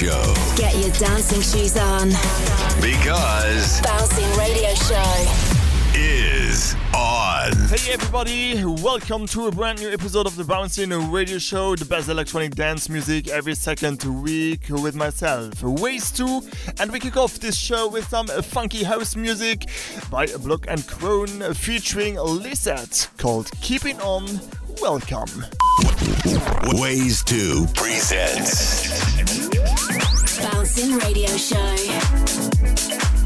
Show. Get your dancing shoes on. Because Bouncing Radio Show is on. Hey everybody, welcome to a brand new episode of the Bouncing Radio Show, the best electronic dance music every second week with myself, Ways 2, and we kick off this show with some funky house music by Block and Crown featuring Lizette called Keeping On. Welcome. Ways to present Bouncing Radio Show.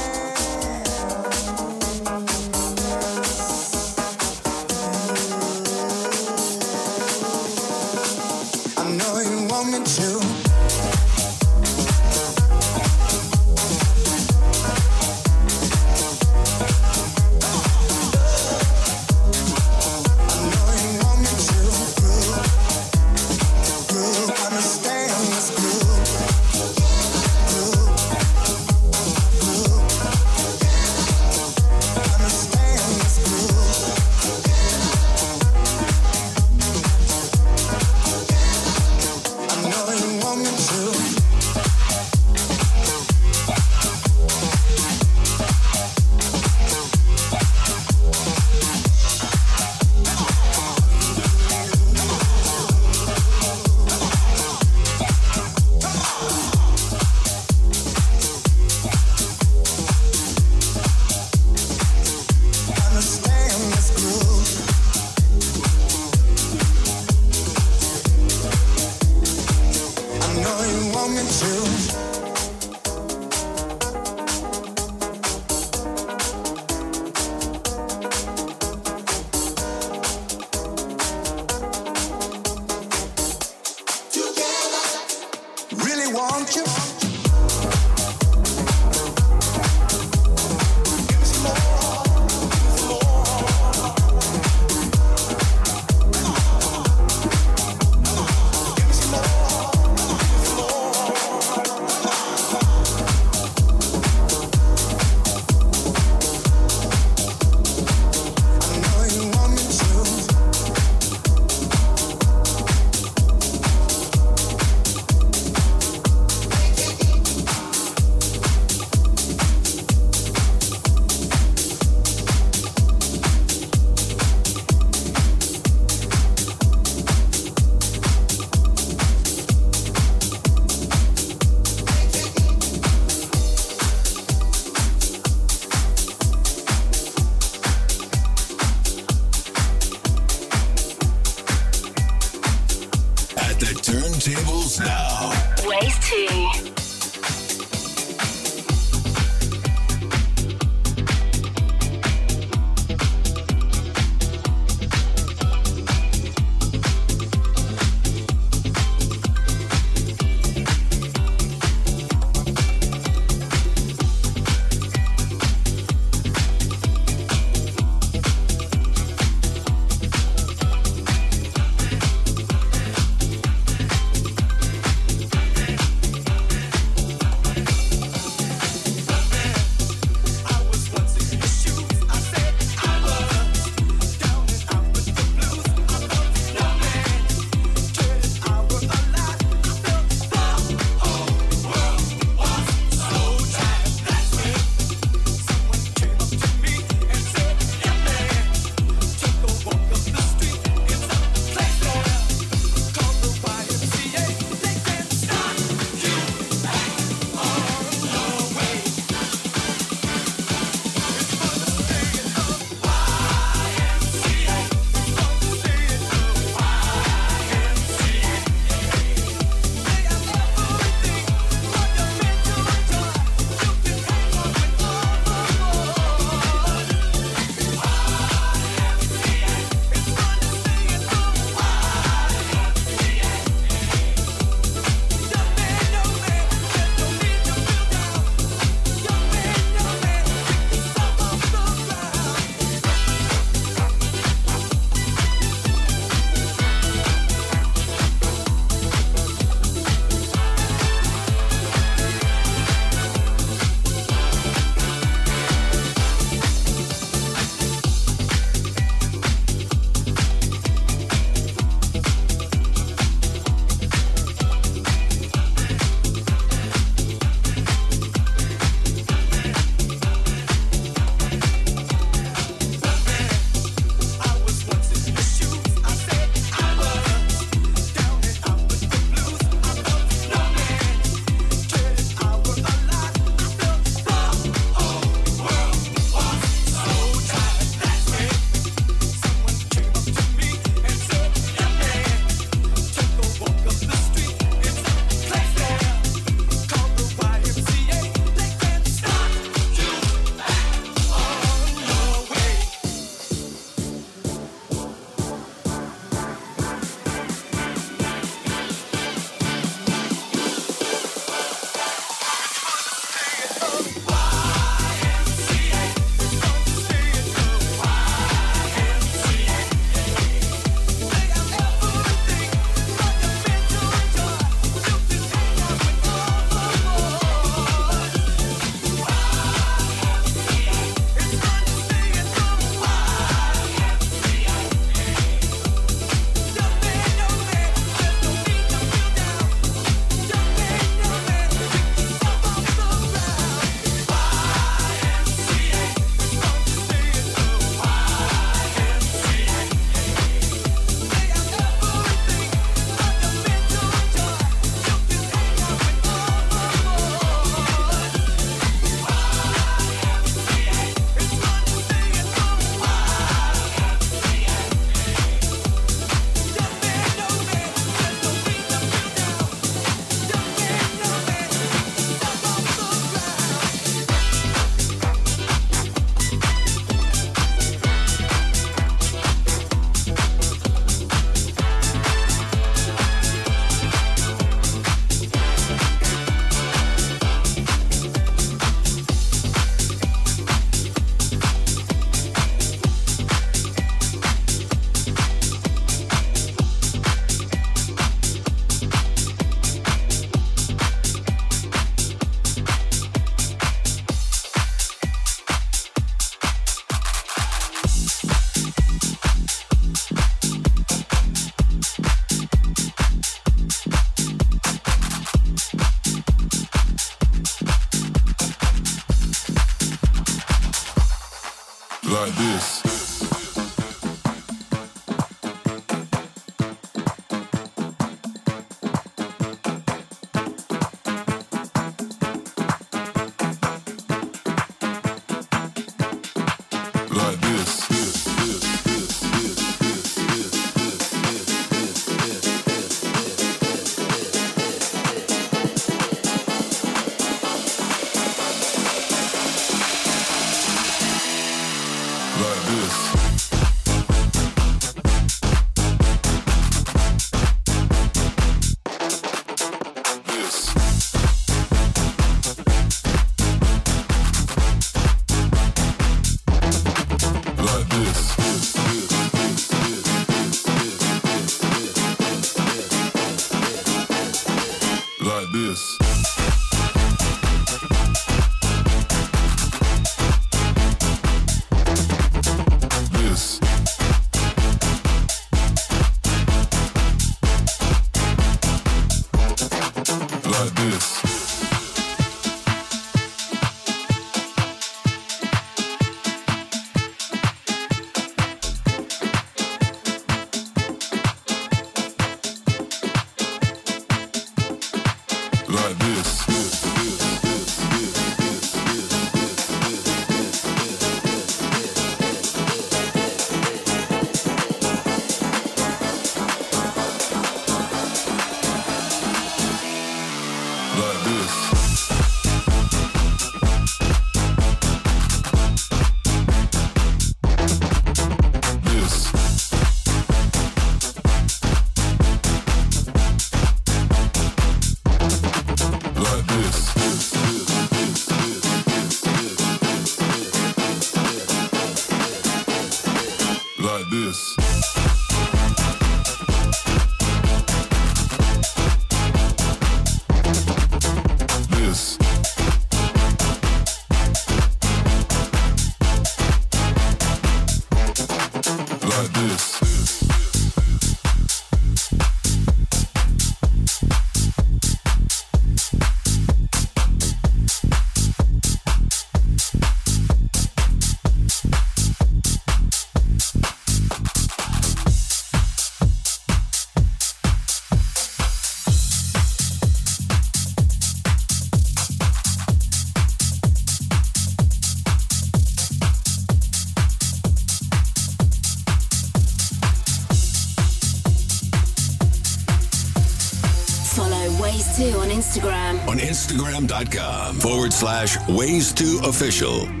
Instagram.com forward slash ways to official.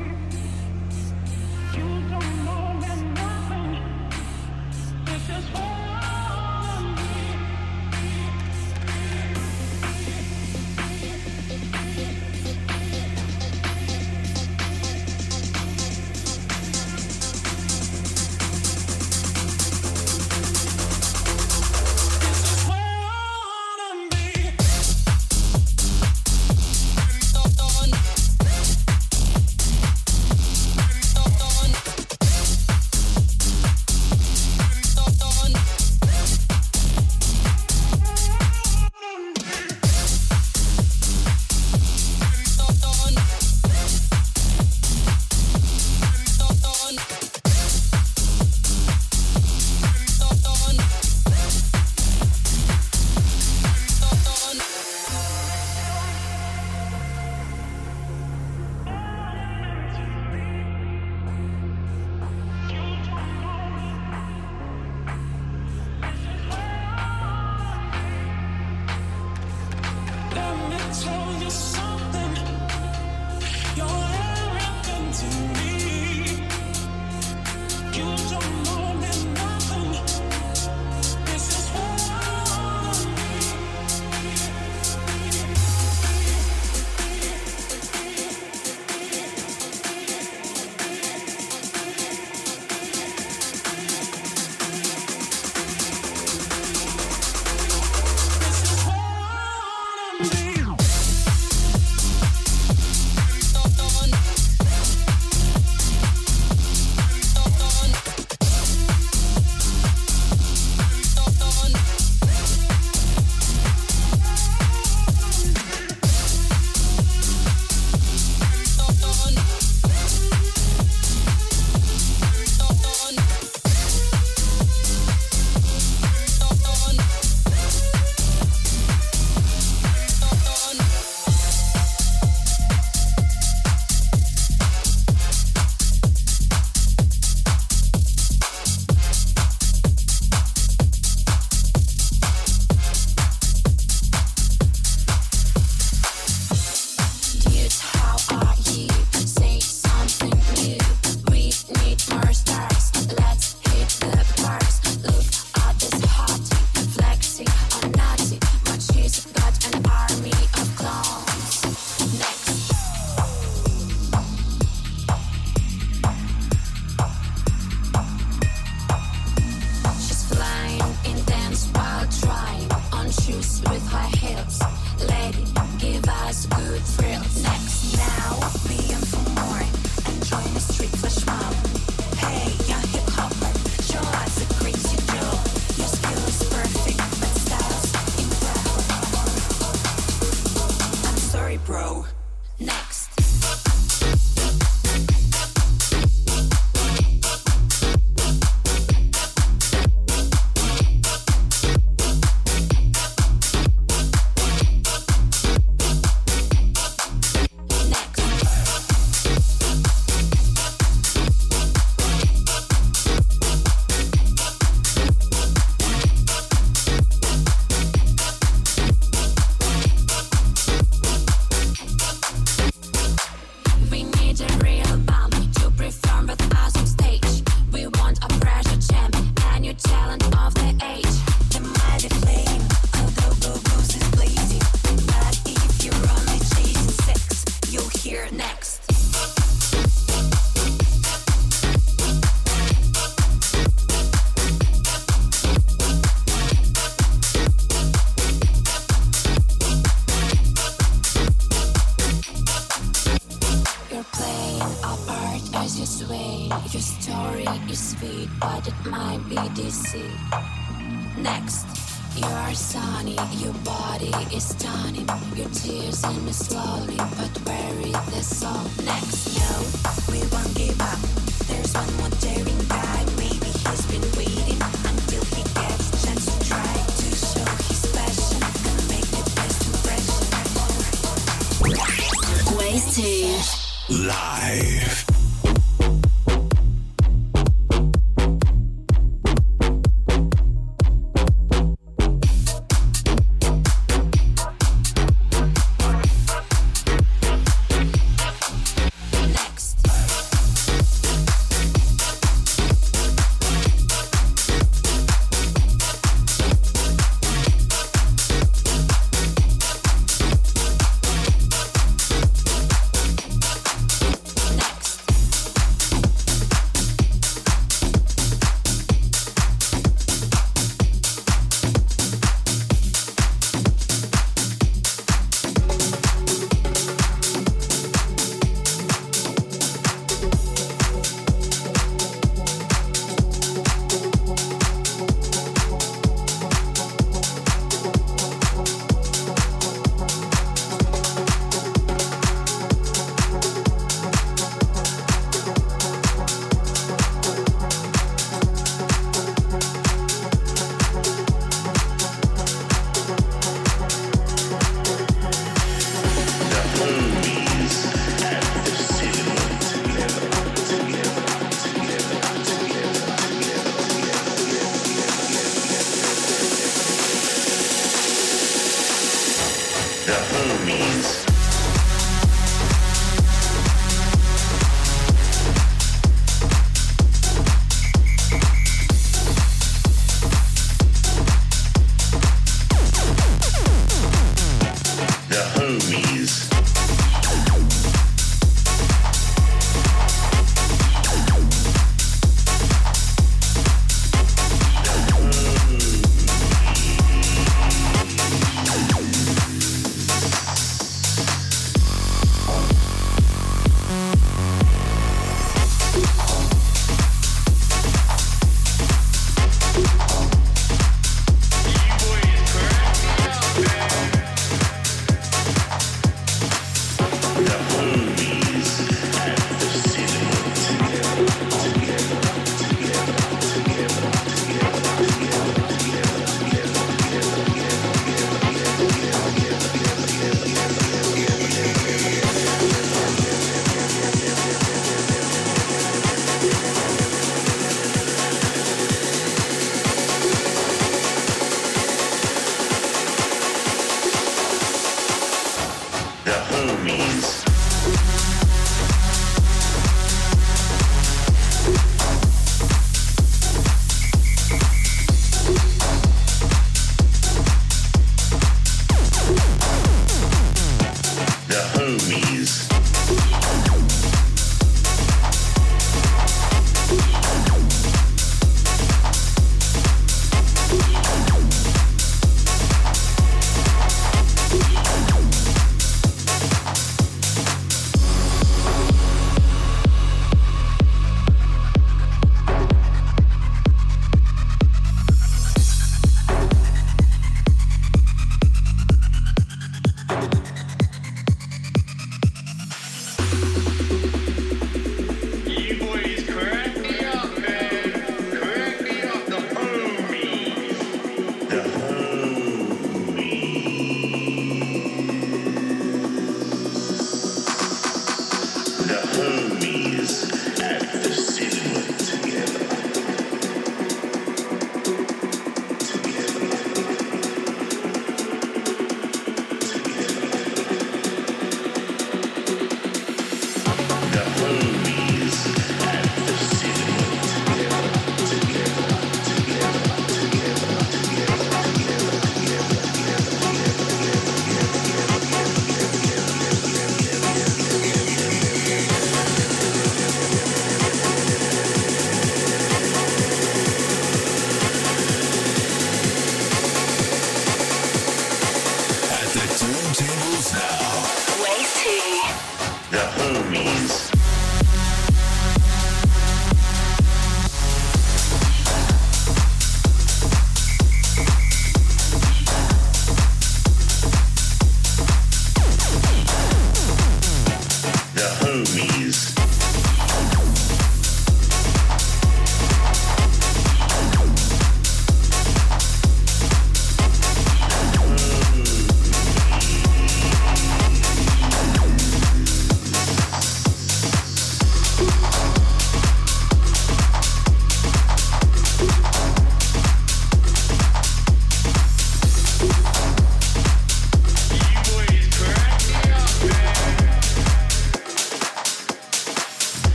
Live.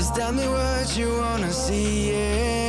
Just tell me what you wanna see and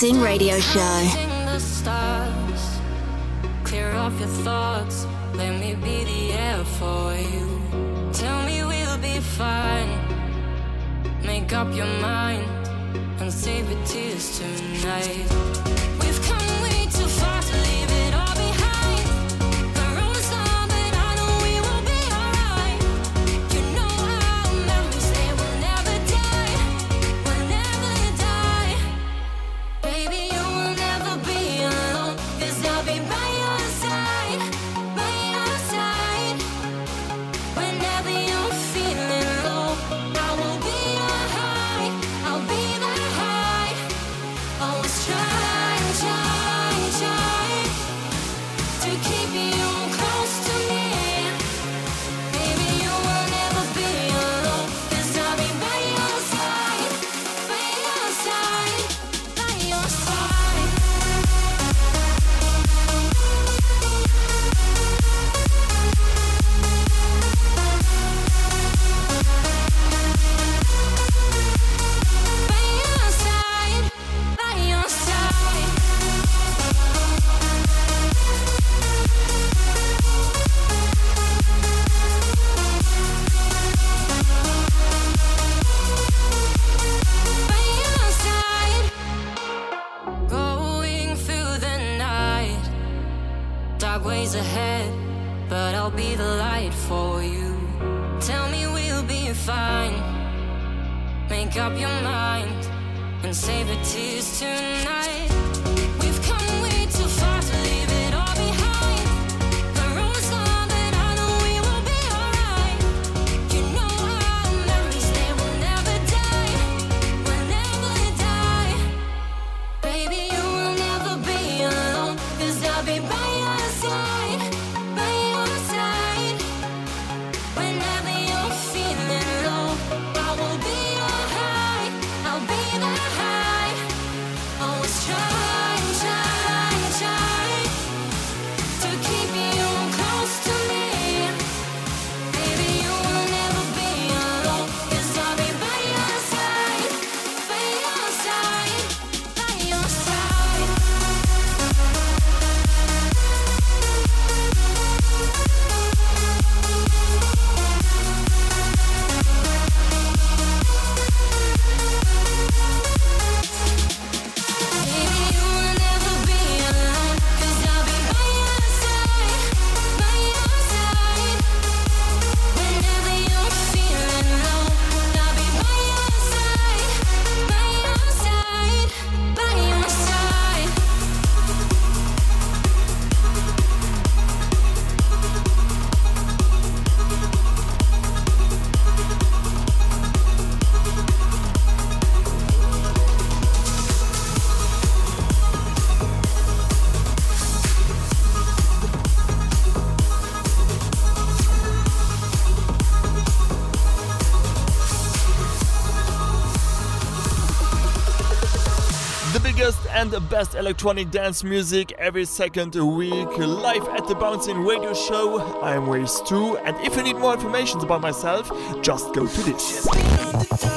Bouncing Radio Show. And the best electronic dance music every second a week, live at the Bouncing Radio Show. I'm Waste 2, and if you need more information about myself, just go to this.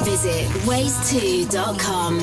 Visit waste2.com.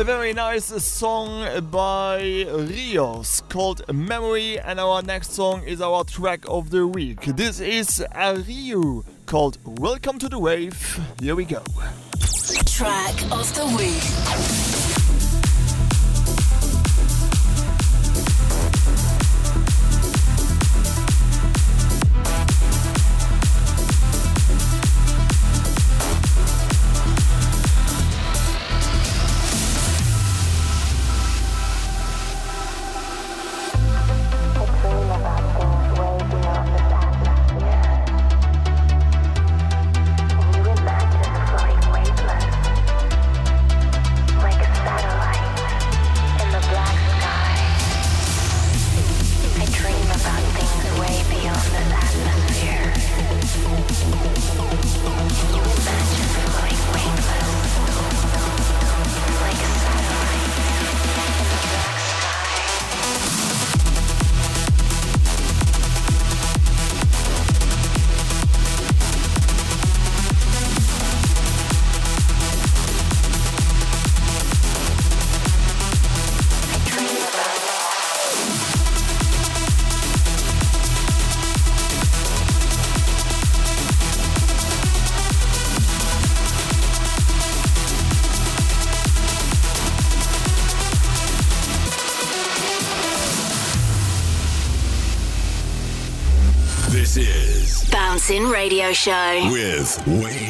A very nice song by Rios called Memory, and our next song is our track of the week. This is a Ryu called Welcome to the Wave. Here we go. Track of the week. Show. With Wade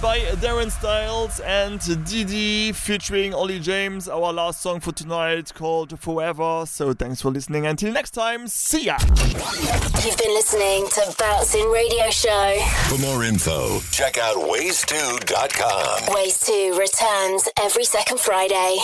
by Darren Styles and Didi featuring Ollie James. Our last song for tonight called Forever. So thanks for listening. Until next time, see ya. You've been listening to Bouncing Radio Show. For more info, check out ways2.com. Ways 2 returns every second Friday.